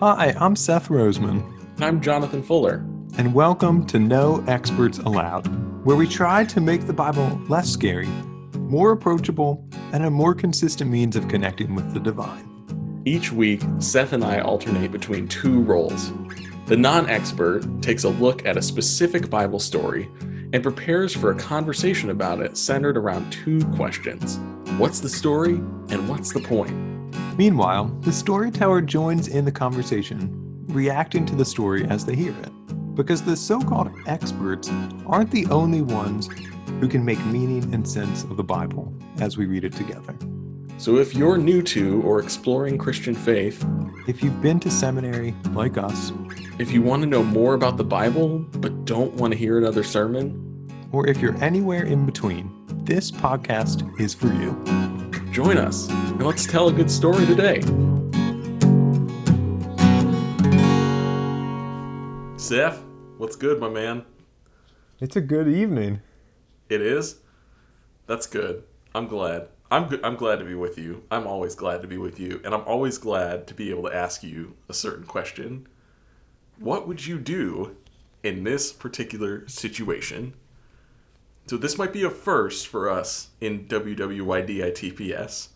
Hi, I'm Seth Roseman, I'm Jonathan Fuller. and welcome to No Experts Allowed, where we try to make the Bible less scary, more approachable, and a more consistent means of connecting with the divine. Each week, Seth and I alternate between two roles. The non expert takes a look at a specific Bible story and prepares for a conversation about it centered around two questions What's the story, and what's the point? Meanwhile, the storyteller joins in the conversation, reacting to the story as they hear it, because the so called experts aren't the only ones who can make meaning and sense of the Bible as we read it together. So if you're new to or exploring Christian faith, If you've been to seminary like us, if you want to know more about the Bible but don't want to hear another sermon, or if you're anywhere in between, this podcast is for you. Join us and let's tell a good story today. Seth, what's good, my man? It's a good evening. It is. That's good. I'm glad. I'm good. I'm glad to be with you. I'm always glad to be with you, and I'm always glad to be able to ask you a certain question. What would you do in this particular situation? So this might be a first for us in WWYDITPS,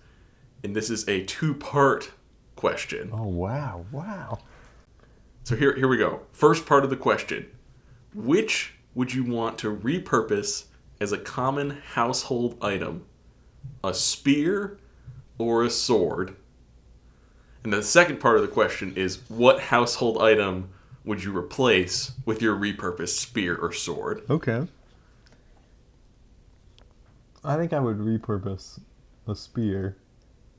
and this is a two-part question. Oh, wow, wow. So here, here we go. First part of the question: Which would you want to repurpose as a common household item? A spear or a sword? And the second part of the question is: What household item would you replace with your repurposed spear or sword? Okay. I think I would repurpose a spear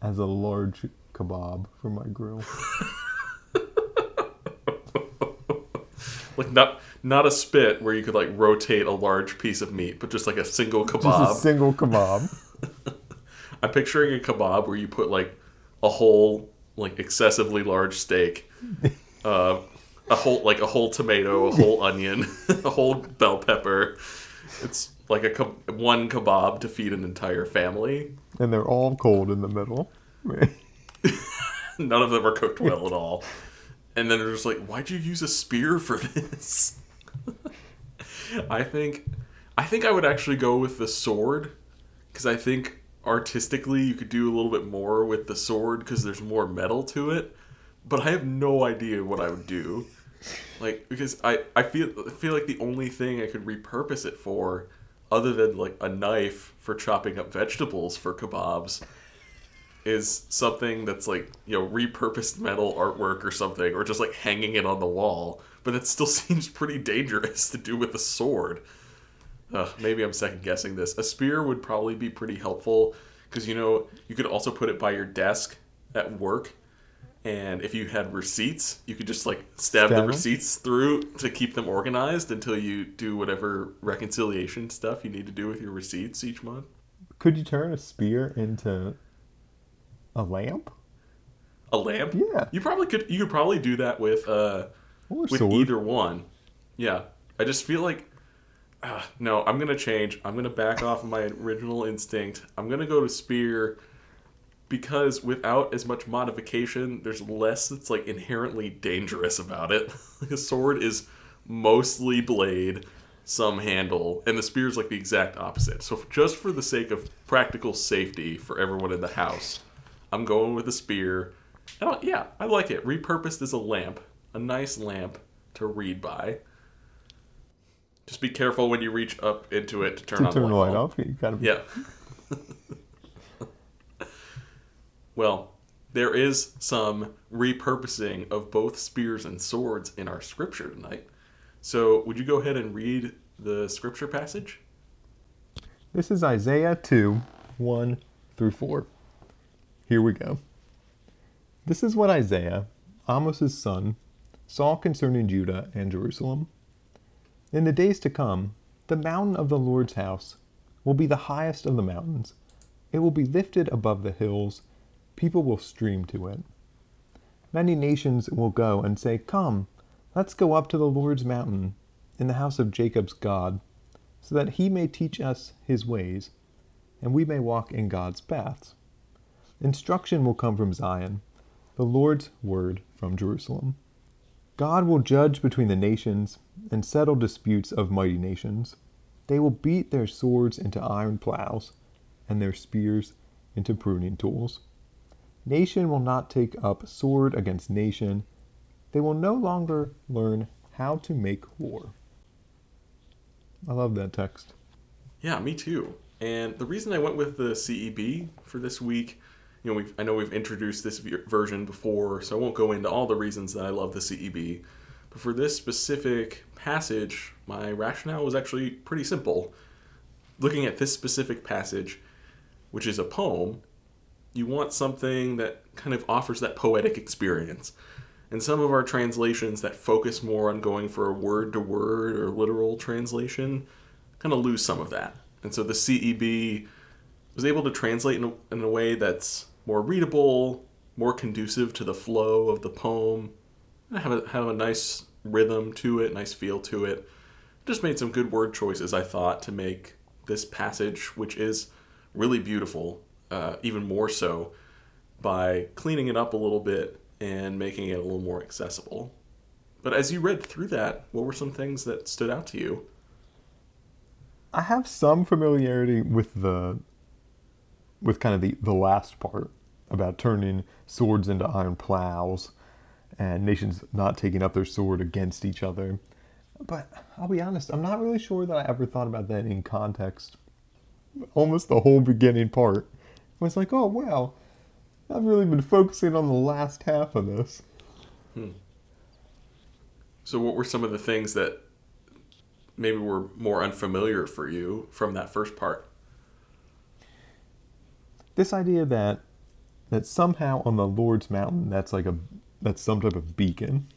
as a large kebab for my grill. Like not not a spit where you could like rotate a large piece of meat, but just like a single kebab. Just a single kebab. I'm picturing a kebab where you put like a whole, like excessively large steak, uh, a whole like a whole tomato, a whole onion, a whole bell pepper. It's like a ke- one kebab to feed an entire family. and they're all cold in the middle. None of them are cooked well at all. And then they're just like, "Why'd you use a spear for this?" I think, I think I would actually go with the sword, because I think artistically you could do a little bit more with the sword because there's more metal to it. But I have no idea what I would do, like because I I feel I feel like the only thing I could repurpose it for, other than like a knife for chopping up vegetables for kebabs, is something that's like you know repurposed metal artwork or something or just like hanging it on the wall but it still seems pretty dangerous to do with a sword. Maybe i'm second guessing this. A spear would probably be pretty helpful because you know you could also put it by your desk at work and if you had receipts you could just like stab, Stab the receipts through to keep them organized until you do whatever reconciliation stuff you need to do with your receipts each month Could you turn a spear into a lamp? a lamp Yeah. you probably could you could probably do that with uh Or with sword? either one. Yeah, I just feel like uh, no. I'm gonna change. I'm gonna back off of my original instinct. I'm gonna go to spear because without as much modification, there's less that's like inherently dangerous about it. a sword is mostly blade, some handle, and the spear is like the exact opposite. So just for the sake of practical safety for everyone in the house, I'm going with a spear. I- yeah, I like it. Repurposed as a lamp, a nice lamp to read by. Just be careful when you reach up into it to turn to on turn the the light. light off. You gotta be Yeah. well, there is some repurposing of both spears and swords in our scripture tonight. So, would you go ahead and read the scripture passage? This is Isaiah 2 1 through 4. Here we go. This is what Isaiah, Amos's son, saw concerning Judah and Jerusalem. In the days to come, the mountain of the Lord's house will be the highest of the mountains. It will be lifted above the hills. People will stream to it. Many nations will go and say, Come, let's go up to the Lord's mountain, in the house of Jacob's God, so that he may teach us his ways, and we may walk in God's paths. Instruction will come from Zion, the Lord's word from Jerusalem. God will judge between the nations and settle disputes of mighty nations. They will beat their swords into iron plows and their spears into pruning tools. Nation will not take up sword against nation. They will no longer learn how to make war. I love that text. Yeah, me too. And the reason I went with the CEB for this week, you know, I know we've introduced this version before, so I won't go into all the reasons that I love the CEB. But for this specific passage, my rationale was actually pretty simple. Looking at this specific passage, which is a poem, you want something that kind of offers that poetic experience. And some of our translations that focus more on going for a word to word or literal translation kind of lose some of that. And so the CEB was able to translate in a, in a way that's more readable, more conducive to the flow of the poem, have a, have a nice rhythm to it, nice feel to it. Just made some good word choices, I thought, to make this passage, which is really beautiful, uh, even more so by cleaning it up a little bit and making it a little more accessible. But as you read through that, what were some things that stood out to you? I have some familiarity with the with kind of the, the last part about turning swords into iron plows and nations not taking up their sword against each other. But I'll be honest, I'm not really sure that I ever thought about that in context. Almost the whole beginning part was like, oh wow, I've really been focusing on the last half of this. Hmm. So, what were some of the things that maybe were more unfamiliar for you from that first part? This idea that that somehow on the Lord's mountain, that's like a that's some type of beacon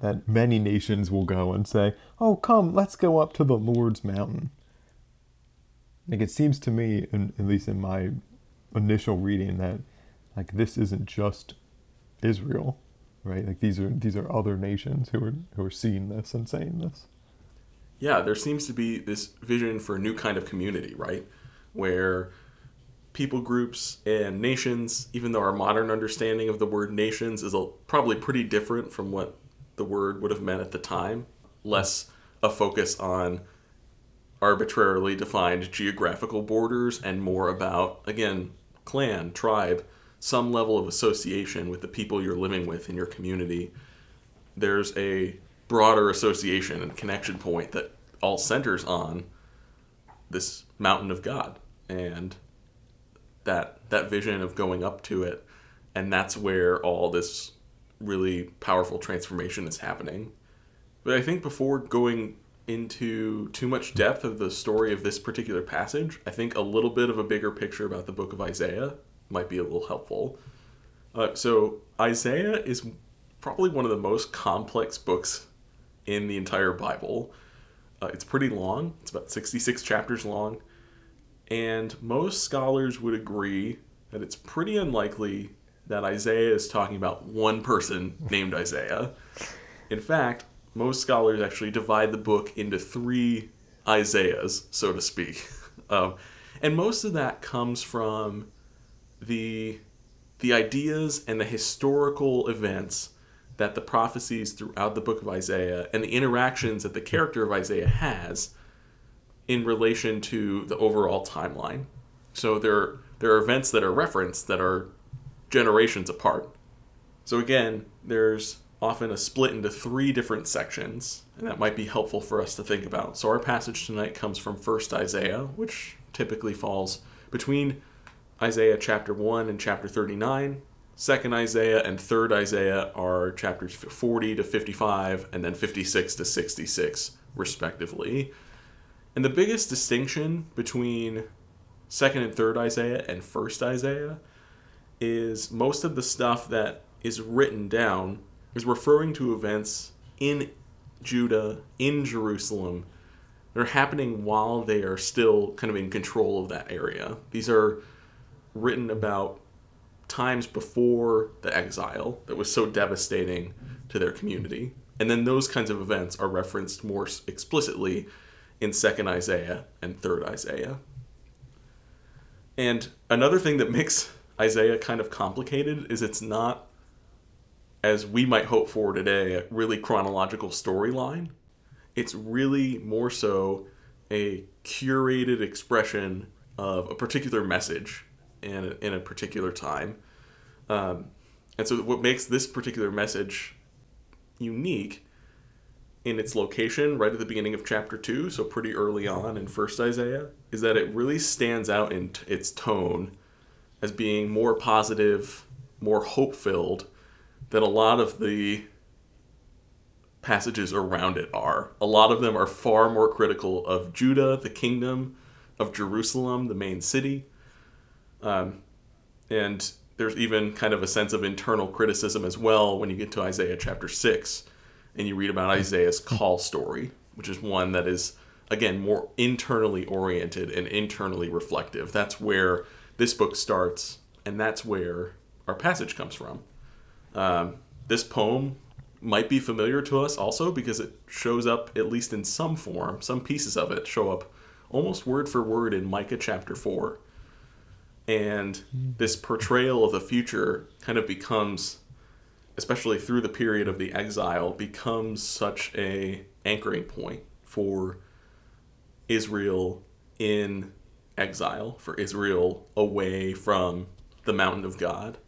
that many nations will go and say, "Oh, come, let's go up to the Lord's mountain." Like it seems to me, in, at least in my initial reading, that like this isn't just Israel, right? Like these are these are other nations who are who are seeing this and saying this. Yeah, there seems to be this vision for a new kind of community, right? Where people groups and nations, even though our modern understanding of the word nations is a, probably pretty different from what the word would have meant at the time, less a focus on arbitrarily defined geographical borders and more about, again, clan, tribe, some level of association with the people you're living with in your community. There's a broader association and connection point that all centers on this mountain of God. And that that vision of going up to it and that's where all this really powerful transformation is happening but i think before going into too much depth of the story of this particular passage i think a little bit of a bigger picture about the book of isaiah might be a little helpful. Uh, so isaiah is probably one of the most complex books in the entire bible. Uh, it's pretty long. It's about 66 chapters long. And most scholars would agree that it's pretty unlikely that Isaiah is talking about one person named Isaiah. In fact, most scholars actually divide the book into three Isaiahs, so to speak. Um, and most of that comes from the the ideas and the historical events that the prophecies throughout the book of Isaiah and the interactions that the character of Isaiah has in relation to the overall timeline. So there there are events that are referenced that are generations apart. So again, there's often a split into three different sections, and that might be helpful for us to think about. So our passage tonight comes from 1st Isaiah, which typically falls between Isaiah chapter 1 and chapter 39. Second Isaiah and third Isaiah are chapters 40 to 55 and then 56 to 66 respectively. And the biggest distinction between second and third Isaiah and first Isaiah is most of the stuff that is written down is referring to events in Judah, in Jerusalem. They're happening while they are still kind of in control of that area. These are written about times before the exile that was so devastating to their community. And then those kinds of events are referenced more explicitly in 2nd Isaiah and 3rd Isaiah. And another thing that makes Isaiah kind of complicated is it's not as we might hope for today, a really chronological storyline. It's really more so a curated expression of a particular message in a, in a particular time. Um, and so, what makes this particular message unique in its location, right at the beginning of chapter two, so pretty early on in First Isaiah, is that it really stands out in t- its tone as being more positive, more hope filled than a lot of the passages around it are. A lot of them are far more critical of Judah, the kingdom, of Jerusalem, the main city. Um, and there's even kind of a sense of internal criticism as well when you get to Isaiah chapter 6 and you read about Isaiah's call story, which is one that is, again, more internally oriented and internally reflective. That's where this book starts, and that's where our passage comes from. Um, this poem might be familiar to us also because it shows up, at least in some form, some pieces of it show up almost word for word in Micah chapter 4. And this portrayal of the future kind of becomes, especially through the period of the exile, becomes such a anchoring point for Israel in exile, for Israel away from the mountain of God.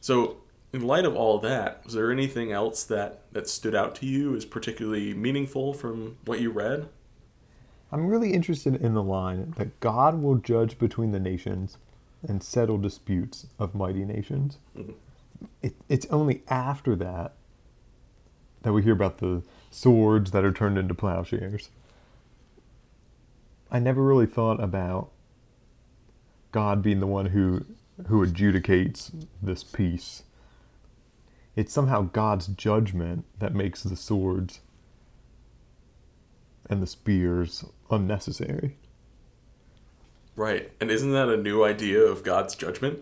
So, in light of all that, was there anything else that, that stood out to you as particularly meaningful from what you read? I'm really interested in the line that God will judge between the nations and settle disputes of mighty nations. Mhm. It, it's only after that that we hear about the swords that are turned into plowshares. I never really thought about God being the one who who adjudicates this peace. It's somehow God's judgment that makes the swords and the spears unnecessary. Right. And isn't that a new idea of God's judgment?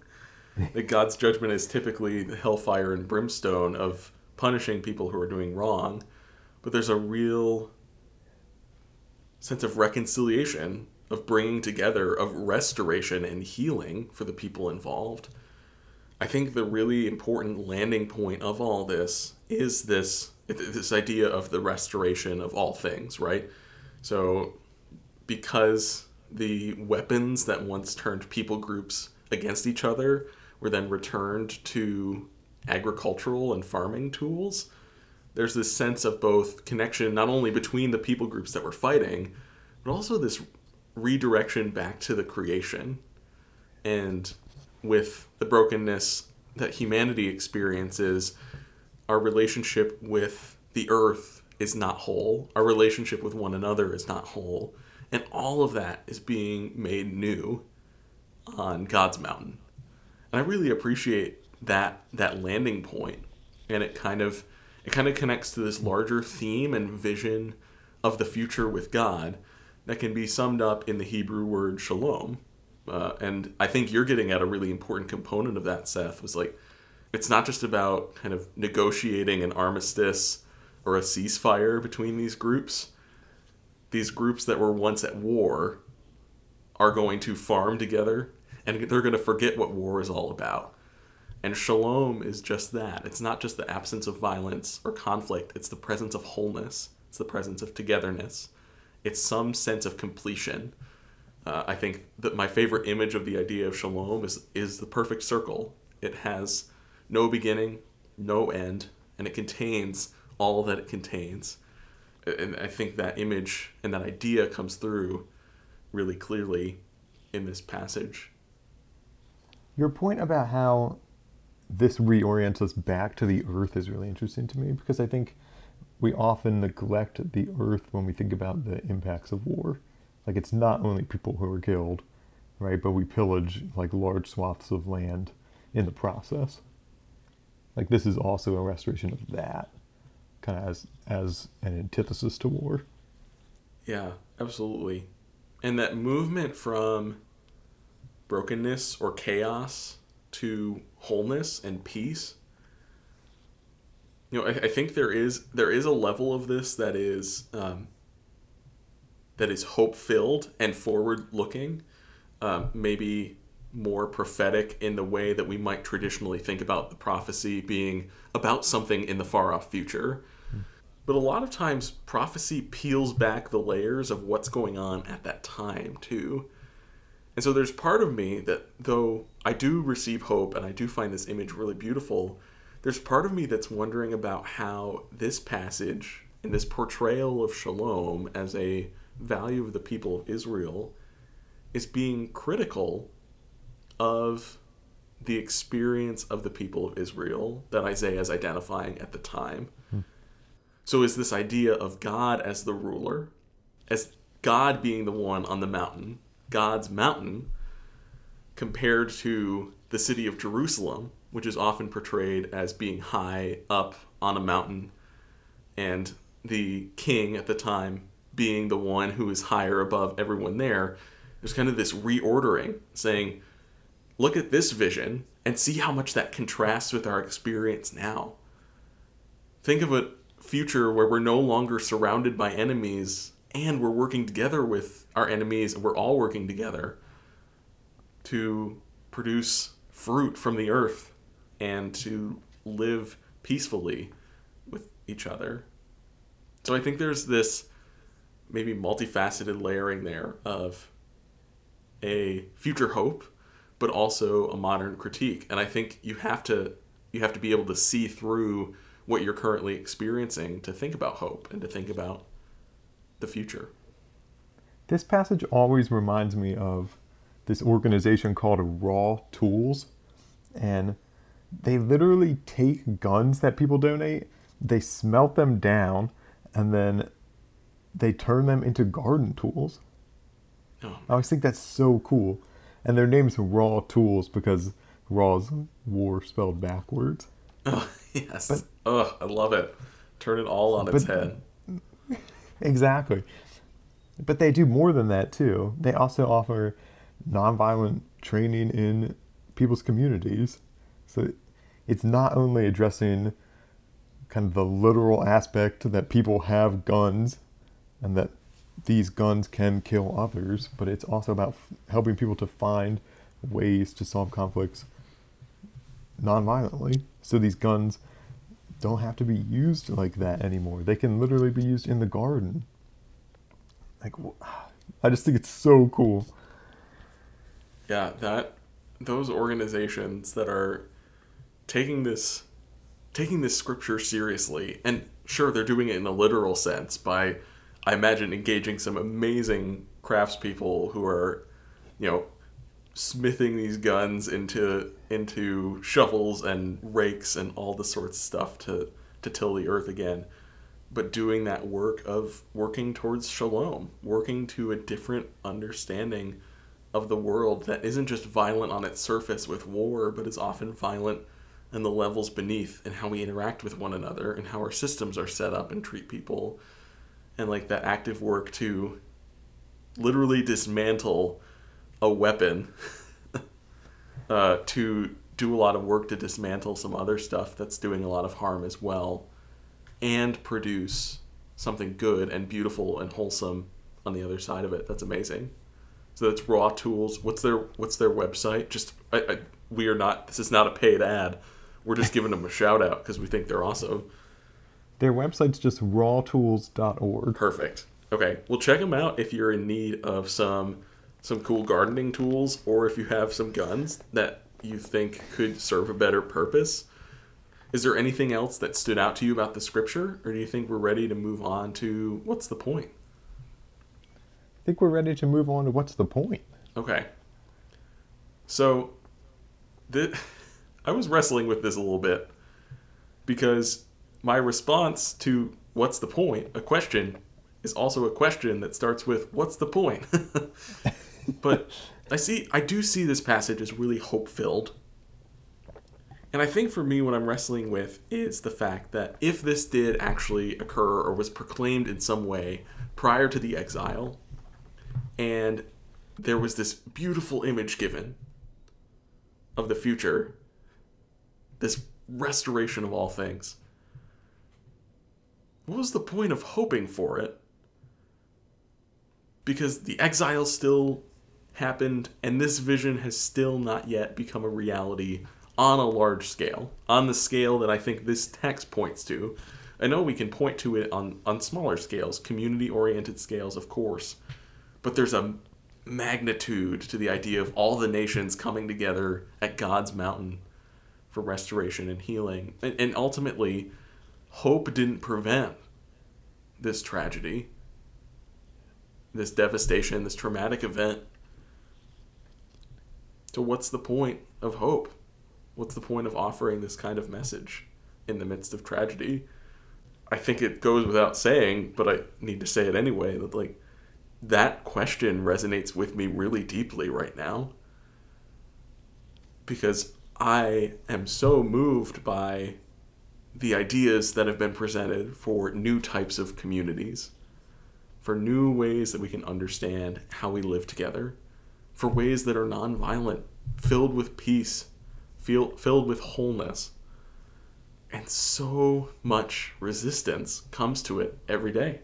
that God's judgment is typically the hellfire and brimstone of punishing people who are doing wrong, but there's a real sense of reconciliation, of bringing together, of restoration and healing for the people involved. I think the really important landing point of all this is this this idea of the restoration of all things, right? So because the weapons that once turned people groups against each other were then returned to agricultural and farming tools, there's this sense of both connection not only between the people groups that were fighting, but also this redirection back to the creation. And with the brokenness that humanity experiences, our relationship with the earth is not whole. Our relationship with one another is not whole. And all of that is being made new on God's mountain. And I really appreciate that that landing. And it kind of it kind of connects to this larger theme and vision of the future with God that can be summed up in the Hebrew word shalom. Uh, and I think you're getting at a really important component of that, Seth, was like it's not just about kind of negotiating an armistice or a ceasefire between these groups. These groups that were once at war are going to farm together and they're going to forget what war is all about. And shalom is just that. It's not just the absence of violence or conflict, it's the presence of wholeness, it's the presence of togetherness, it's some sense of completion. Uh, I think that my favorite image of the idea of shalom is, is the perfect circle. It has no beginning, no end, and it contains all that it contains. And I think that image and that idea comes through really clearly in this passage. Your point about how this reorients us back to the earth is really interesting to me because I think we often neglect the earth when we think about the impacts of war. Like it's not only people who are killed, right? But we pillage like large swaths of land in the process. Like this is also a restoration of that, kind of as as an antithesis to war. Yeah, absolutely. And that movement from brokenness or chaos to wholeness and peace. You know, I, I think there is there is a level of this that is um, that is hope filled and forward looking. Um, maybe more prophetic in the way that we might traditionally think about the prophecy being about something in the far off future. But a lot of times, prophecy peels back the layers of what's going on at that time, too. And so there's part of me that, though I do receive hope and I do find this image really beautiful, there's part of me that's wondering about how this passage and this portrayal of shalom as a value of the people of Israel is being critical of the experience of the people of Israel that Isaiah is identifying at the time. Hmm. So is this idea of God as the ruler, as God being the one on the mountain, God's mountain, compared to the city of Jerusalem, which is often portrayed as being high up on a mountain, and the king at the time being the one who is higher above everyone there. There's kind of this reordering saying, look at this vision and see how much that contrasts with our experience now. Think of a future where we're no longer surrounded by enemies and we're working together with our enemies and we're all working together to produce fruit from the earth and to live peacefully with each other. So I think there's this maybe multifaceted layering there of a future hope but also a modern critique and i think you have to you have to be able to see through what you're currently experiencing to think about hope and to think about the future This passage always reminds me of this organization called Raw Tools. And they literally take guns that people donate, they smelt them down, and then they turn them into garden tools. oh, I always think that's so cool. And their name's Raw Tools because Raw's war spelled backwards. oh yes oh i love it turn it all on its But- head Exactly. But they do more than that too. They also offer nonviolent training in people's communities. So it's not only addressing kind of the literal aspect that people have guns and that these guns can kill others, but it's also about f- helping people to find ways to solve conflicts nonviolently. So these guns don't have to be used like that anymore. They can literally be used in the garden. Like, I just think it's so cool. yeah that those organizations that are taking this taking this scripture seriously and sure they're doing it in a literal sense by i imagine engaging some amazing craftspeople who are you know smithing these guns into into shovels and rakes and all the sorts of stuff to to till the earth again. But doing that work of working towards shalom working to a different understanding of the world that isn't just violent on its surface with war, but is often violent in the levels beneath and how we interact with one another and how our systems are set up and treat people. And like that active work to literally dismantle a weapon uh, to do a lot of work to dismantle some other stuff that's doing a lot of harm as well and produce something good and beautiful and wholesome on the other side of it. That's amazing. So that's Raw Tools. What's their What's their website? Just I, I, we are not. This is not a paid ad. We're just giving them a shout out because we think they're awesome. Their website's just rawtools.org. Perfect. Okay, well check them out if you're in need of some some cool gardening tools, or if you have some guns that you think could serve a better purpose. Is there anything else that stood out to you about the scripture, or do you think we're ready to move on to what's the point? I think we're ready to move on to what's the point. Okay. So, th- I was wrestling with this a little bit because my response to what's the point, a question, is also a question that starts with what's the point? but I see I do see this passage as really hope-filled. And I think for me what I'm wrestling with is the fact that if this did actually occur or was proclaimed in some way prior to the exile, and there was this beautiful image given of the future, this restoration of all things. What was the point of hoping for it? Because the exile still happened, and this vision has still not yet become a reality on a large scale, on the scale that I think this text points to. I know we can point to it on, on smaller scales, community oriented scales, of course, but there's a magnitude to the idea of all the nations coming together at God's mountain for restoration and healing. And, and ultimately, hope didn't prevent this tragedy, this devastation, this traumatic event. So, what's the point of hope? What's the point of offering this kind of message in the midst of tragedy? I think it goes without saying, but I need to say it anyway that, like, that question resonates with me really deeply right now because I am so moved by the ideas that have been presented for new types of communities, for new ways that we can understand how we live together, for ways that are nonviolent, filled with peace, feel, filled with wholeness. And so much resistance comes to it every day.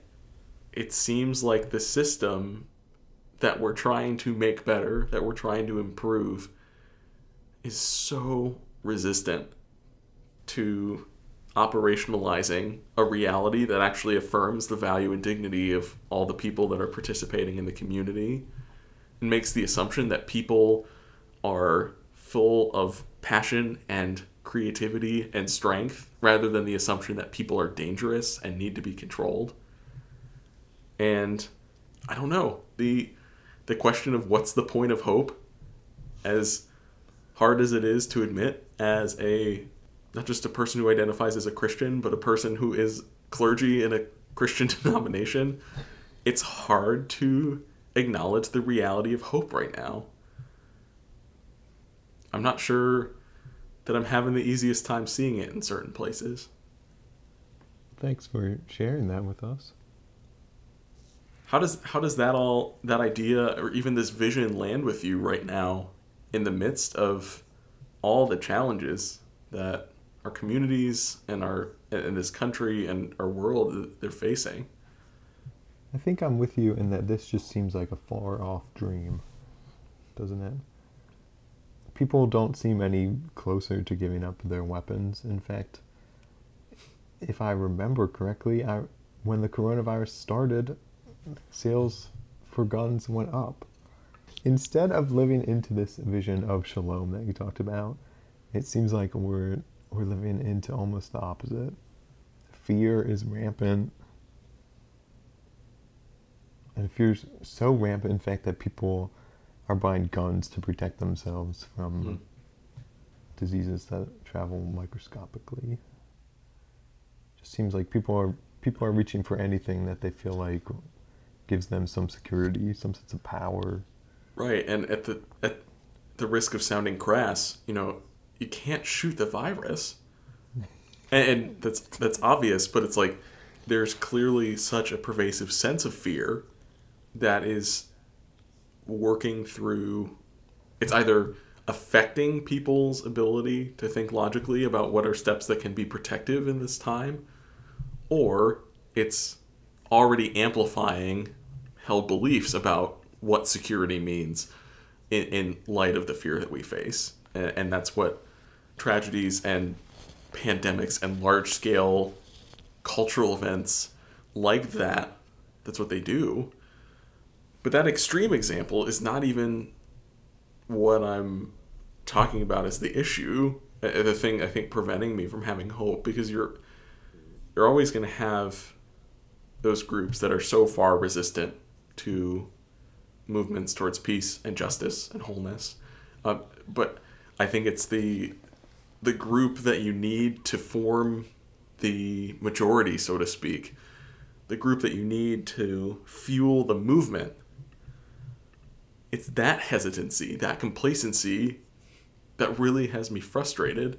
It seems like the system that we're trying to make better, that we're trying to improve, is so resistant to operationalizing a reality that actually affirms the value and dignity of all the people that are participating in the community and makes the assumption that people are full of passion and creativity and strength rather than the assumption that people are dangerous and need to be controlled. And I don't know, the the question of what's the point of hope as hard as it is to admit as a not just a person who identifies as a Christian, but a person who is clergy in a Christian denomination, it's hard to acknowledge the reality of hope right now. I'm not sure that I'm having the easiest time seeing it in certain places. Thanks for sharing that with us. How does how does that all that idea or even this vision land with you right now in the midst of all the challenges that our communities and our in this country and our world they're facing. I think I'm with you in that this just seems like a far off dream, doesn't it? People don't seem any closer to giving up their weapons. In fact, if I remember correctly, I, when the coronavirus started, sales for guns went up. Instead of living into this vision of shalom that you talked about, it seems like we're we're living into almost the opposite. Fear is rampant. And fear's so rampant, in fact, that people are buying guns to protect themselves from mm-hmm. diseases that travel microscopically. Just seems like people are people are reaching for anything that they feel like gives them some security, some sense of power. Right, and at the at the risk of sounding crass, you know, you can't shoot the virus, and, and that's that's obvious. But it's like there's clearly such a pervasive sense of fear that is working through. It's either affecting people's ability to think logically about what are steps that can be protective in this time, or it's already amplifying held beliefs about what security means in, in light of the fear that we face. And, and that's what tragedies and pandemics and large scale cultural events like that, that's what they do. But that extreme example is not even what I'm talking about as the issue, uh, the thing I think preventing me from having hope because you're you're always going to have those groups that are so far resistant to movements towards peace and justice and wholeness. Uh, but I think it's the the group that you need to form the majority, so to speak, the group that you need to fuel the movement. It's that hesitancy, that complacency that really has me frustrated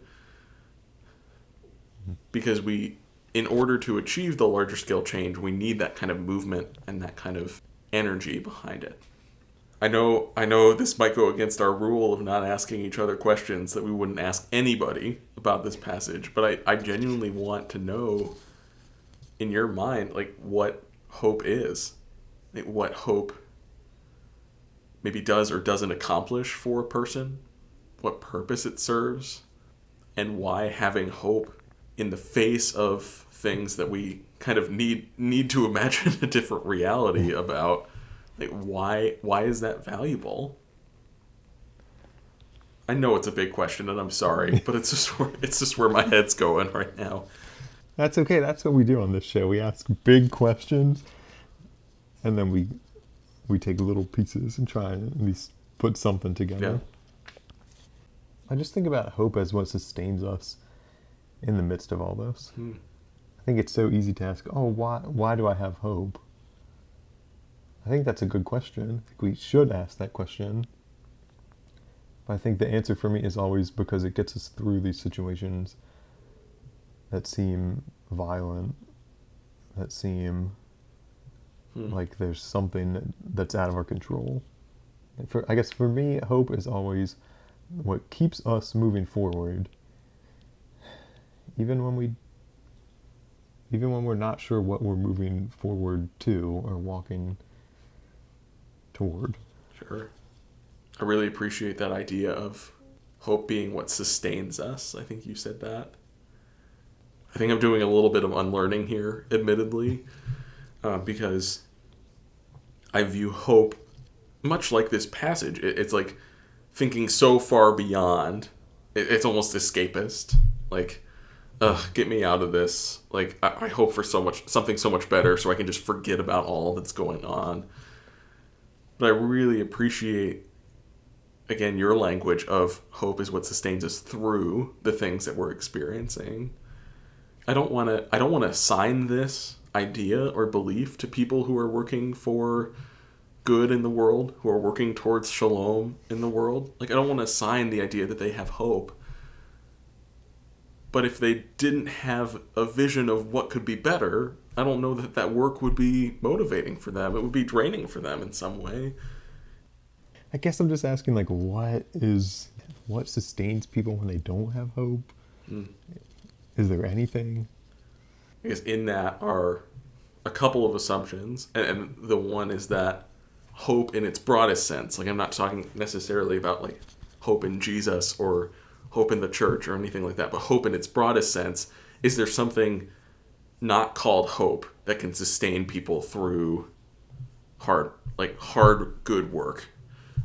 because we in order to achieve the larger scale change, we need that kind of movement and that kind of energy behind it. I know I know this might go against our rule of not asking each other questions that we wouldn't ask anybody about this passage, but I, I genuinely want to know in your mind like what hope is. Like, what hope maybe does or doesn't accomplish for a person, what purpose it serves, and why having hope in the face of things that we kind of need need to imagine a different reality about like why why is that valuable i know it's a big question and i'm sorry but it's just where it's just where my head's going right now That's okay. That's what we do on this show. We ask big questions, and then we we take little pieces and try and at least put something together. I just think about hope as what sustains us in the midst of all this. Hmm. I think it's so easy to ask, "Oh, why why do I have hope?" I think that's a good question. I think we should ask that question. But I think the answer for me is always because it gets us through these situations that seem violent, that seem Hmm. like there's something that's out of our control. For I guess for me, hope is always what keeps us moving forward, even when we, even when we're not sure what we're moving forward to or walking toward. Sure. I really appreciate that idea of hope being what sustains us. I think you said that. I think I'm doing a little bit of unlearning here, admittedly, uh, because I view hope much like this passage. It, it's like thinking so far beyond. It, it's almost escapist. Like, ugh, get me out of this. Like, I, I hope for so much something so much better, so I can just forget about all that's going on but I really appreciate again your language of hope is what sustains us through the things that we're experiencing. I don't want to I don't want to assign this idea or belief to people who are working for good in the world, who are working towards shalom in the world. Like I don't want to assign the idea that they have hope. But if they didn't have a vision of what could be better, I don't know that that work would be motivating for them. It would be draining for them in some way. I guess I'm just asking, like, what is what sustains people when they don't have hope? Hmm. Is there anything? I guess in that are a couple of assumptions, and, and the one is that hope in its broadest sense. Like I'm not talking necessarily about like hope in Jesus or hope in the church or anything like that, but hope in its broadest sense. Is there something not called hope that can sustain people through hard, like hard, good work?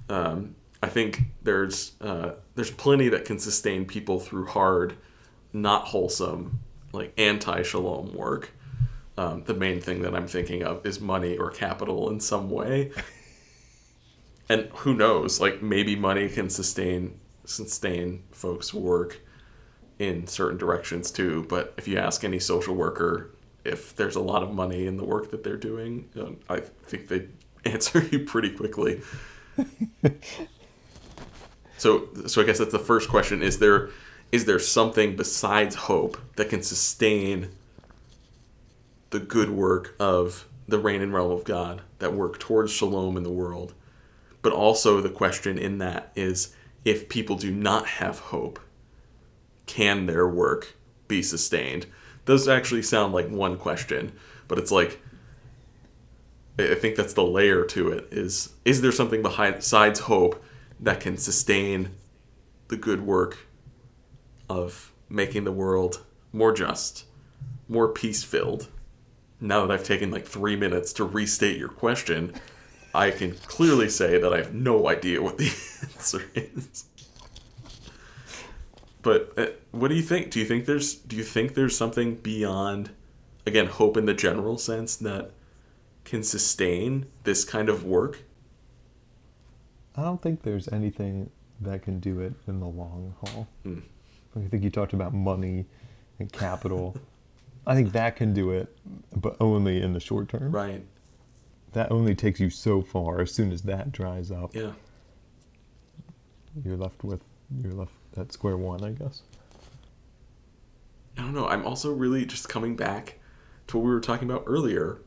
Um, I think there's uh, there's plenty that can sustain people through hard, not wholesome, like anti shalom work. Um, the main thing that I'm thinking of is money or capital in some way. And who knows? Like maybe money can sustain sustain folks' work in certain directions too. But if you ask any social worker if there's a lot of money in the work that they're doing, um, I think they answer you pretty quickly. so, so I guess that's the first question: is there is there something besides hope that can sustain the good work of the reign and realm of God that work towards shalom in the world? But also the question in that is if people do not have hope, can their work be sustained? Those actually sound like one question, but it's like I think that's the layer to it is is there something behind besides hope that can sustain the good work of making the world more just, more peace filled? Now that I've taken like three minutes to restate your question, I can clearly say that I have no idea what the answer is. But uh, what do you think? Do you think there's do you think there's something beyond again hope in the general sense that can sustain this kind of work? I don't think there's anything that can do it in the long haul. Mm. I think you talked about money and capital. I think that can do it, but only in the short term. Right. That only takes you so far. As soon as that dries up, Yeah. you're left with you're left at square one, I guess. I don't know. I'm also really just coming back to what we were talking about earlier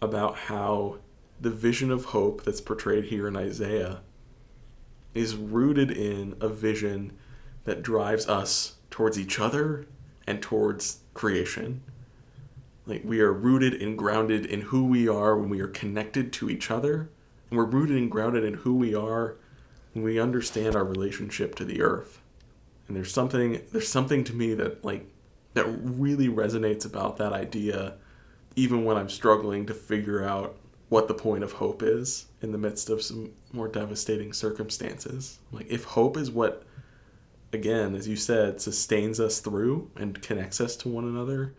about how the vision of hope that's portrayed here in Isaiah is rooted in a vision that drives us towards each other and towards creation. Like we are rooted and grounded in who we are when we are connected to each other and we're rooted and grounded in who we are, when we understand our relationship to the earth. And there's something there's something to me that like that really resonates about that idea even when I'm struggling to figure out what the point of hope is in the midst of some more devastating circumstances. Like if hope is what again, as you said, sustains us through and connects us to one another,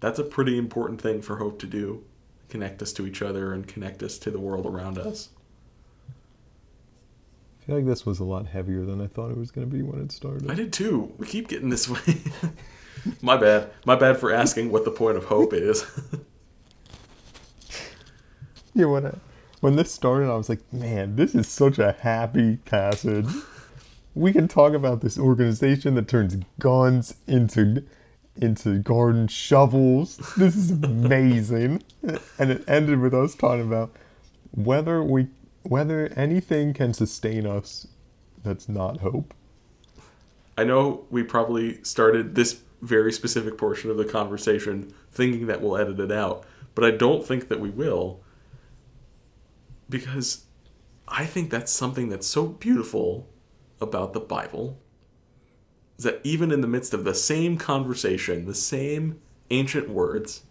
that's a pretty important thing for hope to do. Connect us to each other and connect us to the world around us. I feel like this was a lot heavier than I thought it was going to be when it started. I did too. We keep getting this way. My bad. My bad for asking what the point of hope is. yeah, when I, when this started, I was like, man, this is such a happy passage. We can talk about this organization that turns guns into into garden shovels. This is amazing. and it ended with us talking about whether we whether anything can sustain us that's not hope. I know we probably started this very specific portion of the conversation thinking that we'll edit it out, but I don't think that we will because I think that's something that's so beautiful about the Bible is that even in the midst of the same conversation, the same ancient words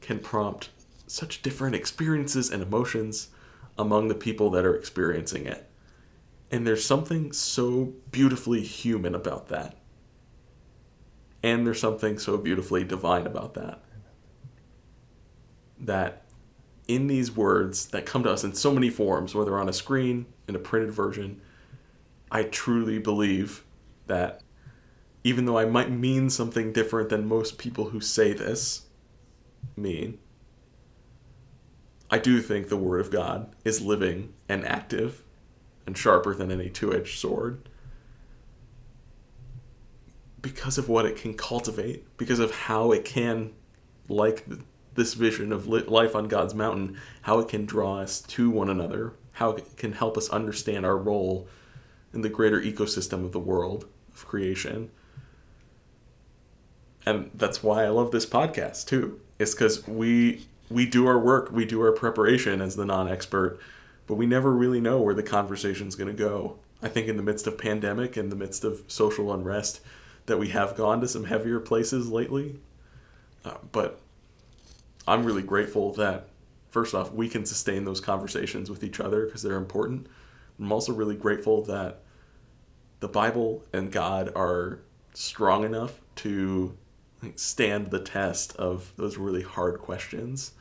can prompt such different experiences and emotions among the people that are experiencing it. And there's something so beautifully human about that. And there's something so beautifully divine about that. That in these words that come to us in so many forms, whether on a screen, in a printed version, I truly believe that even though I might mean something different than most people who say this mean, I do think the Word of God is living and active and sharper than any two edged sword because of what it can cultivate, because of how it can, like this vision of life on God's mountain, how it can draw us to one another, how it can help us understand our role in the greater ecosystem of the world of creation. And that's why I love this podcast too. It's because we we do our work, we do our preparation as the non-expert, but we never really know where the conversation's going to go. I think in the midst of pandemic, in the midst of social unrest, that we have gone to some heavier places lately. Uh, but I'm really grateful that, first off, we can sustain those conversations with each other because they're important. I'm also really grateful that the Bible and God are strong enough to stand the test of those really hard questions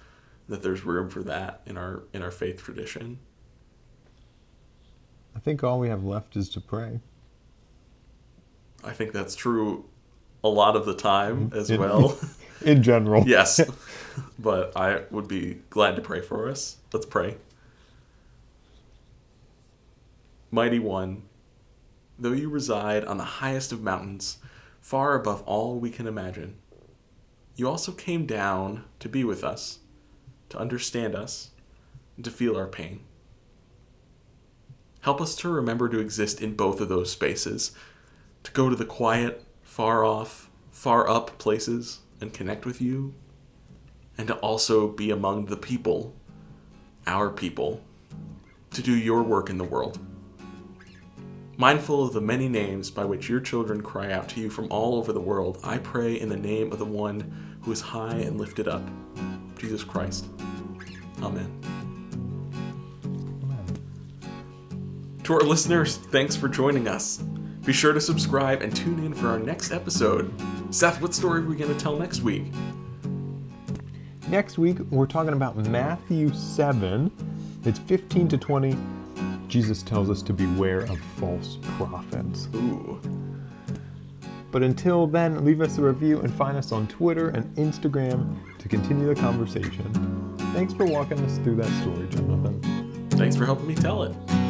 that there's room for that in our in our faith tradition i think all we have left is to pray I think that's true a lot of the time mm-hmm. as in, well. In general. yes. But I would be glad to pray for us. Let's pray. Mighty One, though you reside on the highest of mountains, far above all we can imagine, you also came down to be with us, to understand us, and to feel our pain. Help us to remember to exist in both of those spaces to go to the quiet, far off, far up places and connect with you, and to also be among the people, our people, to do your work in the world. Mindful of the many names by which your children cry out to you from all over the world, I pray in the name of the one who is high and lifted up, Jesus Christ. Amen. Amen. To our listeners, thanks for joining us. Be sure to subscribe and tune in for our next episode. Seth, what story are we going to tell next week? Next week, we're talking about Matthew 7. It's 15 to 20. Jesus tells us to beware of false prophets. Ooh. But until then, leave us a review and find us on Twitter and Instagram to continue the conversation. Thanks for walking us through that story, Jonathan. Thanks for helping me tell it.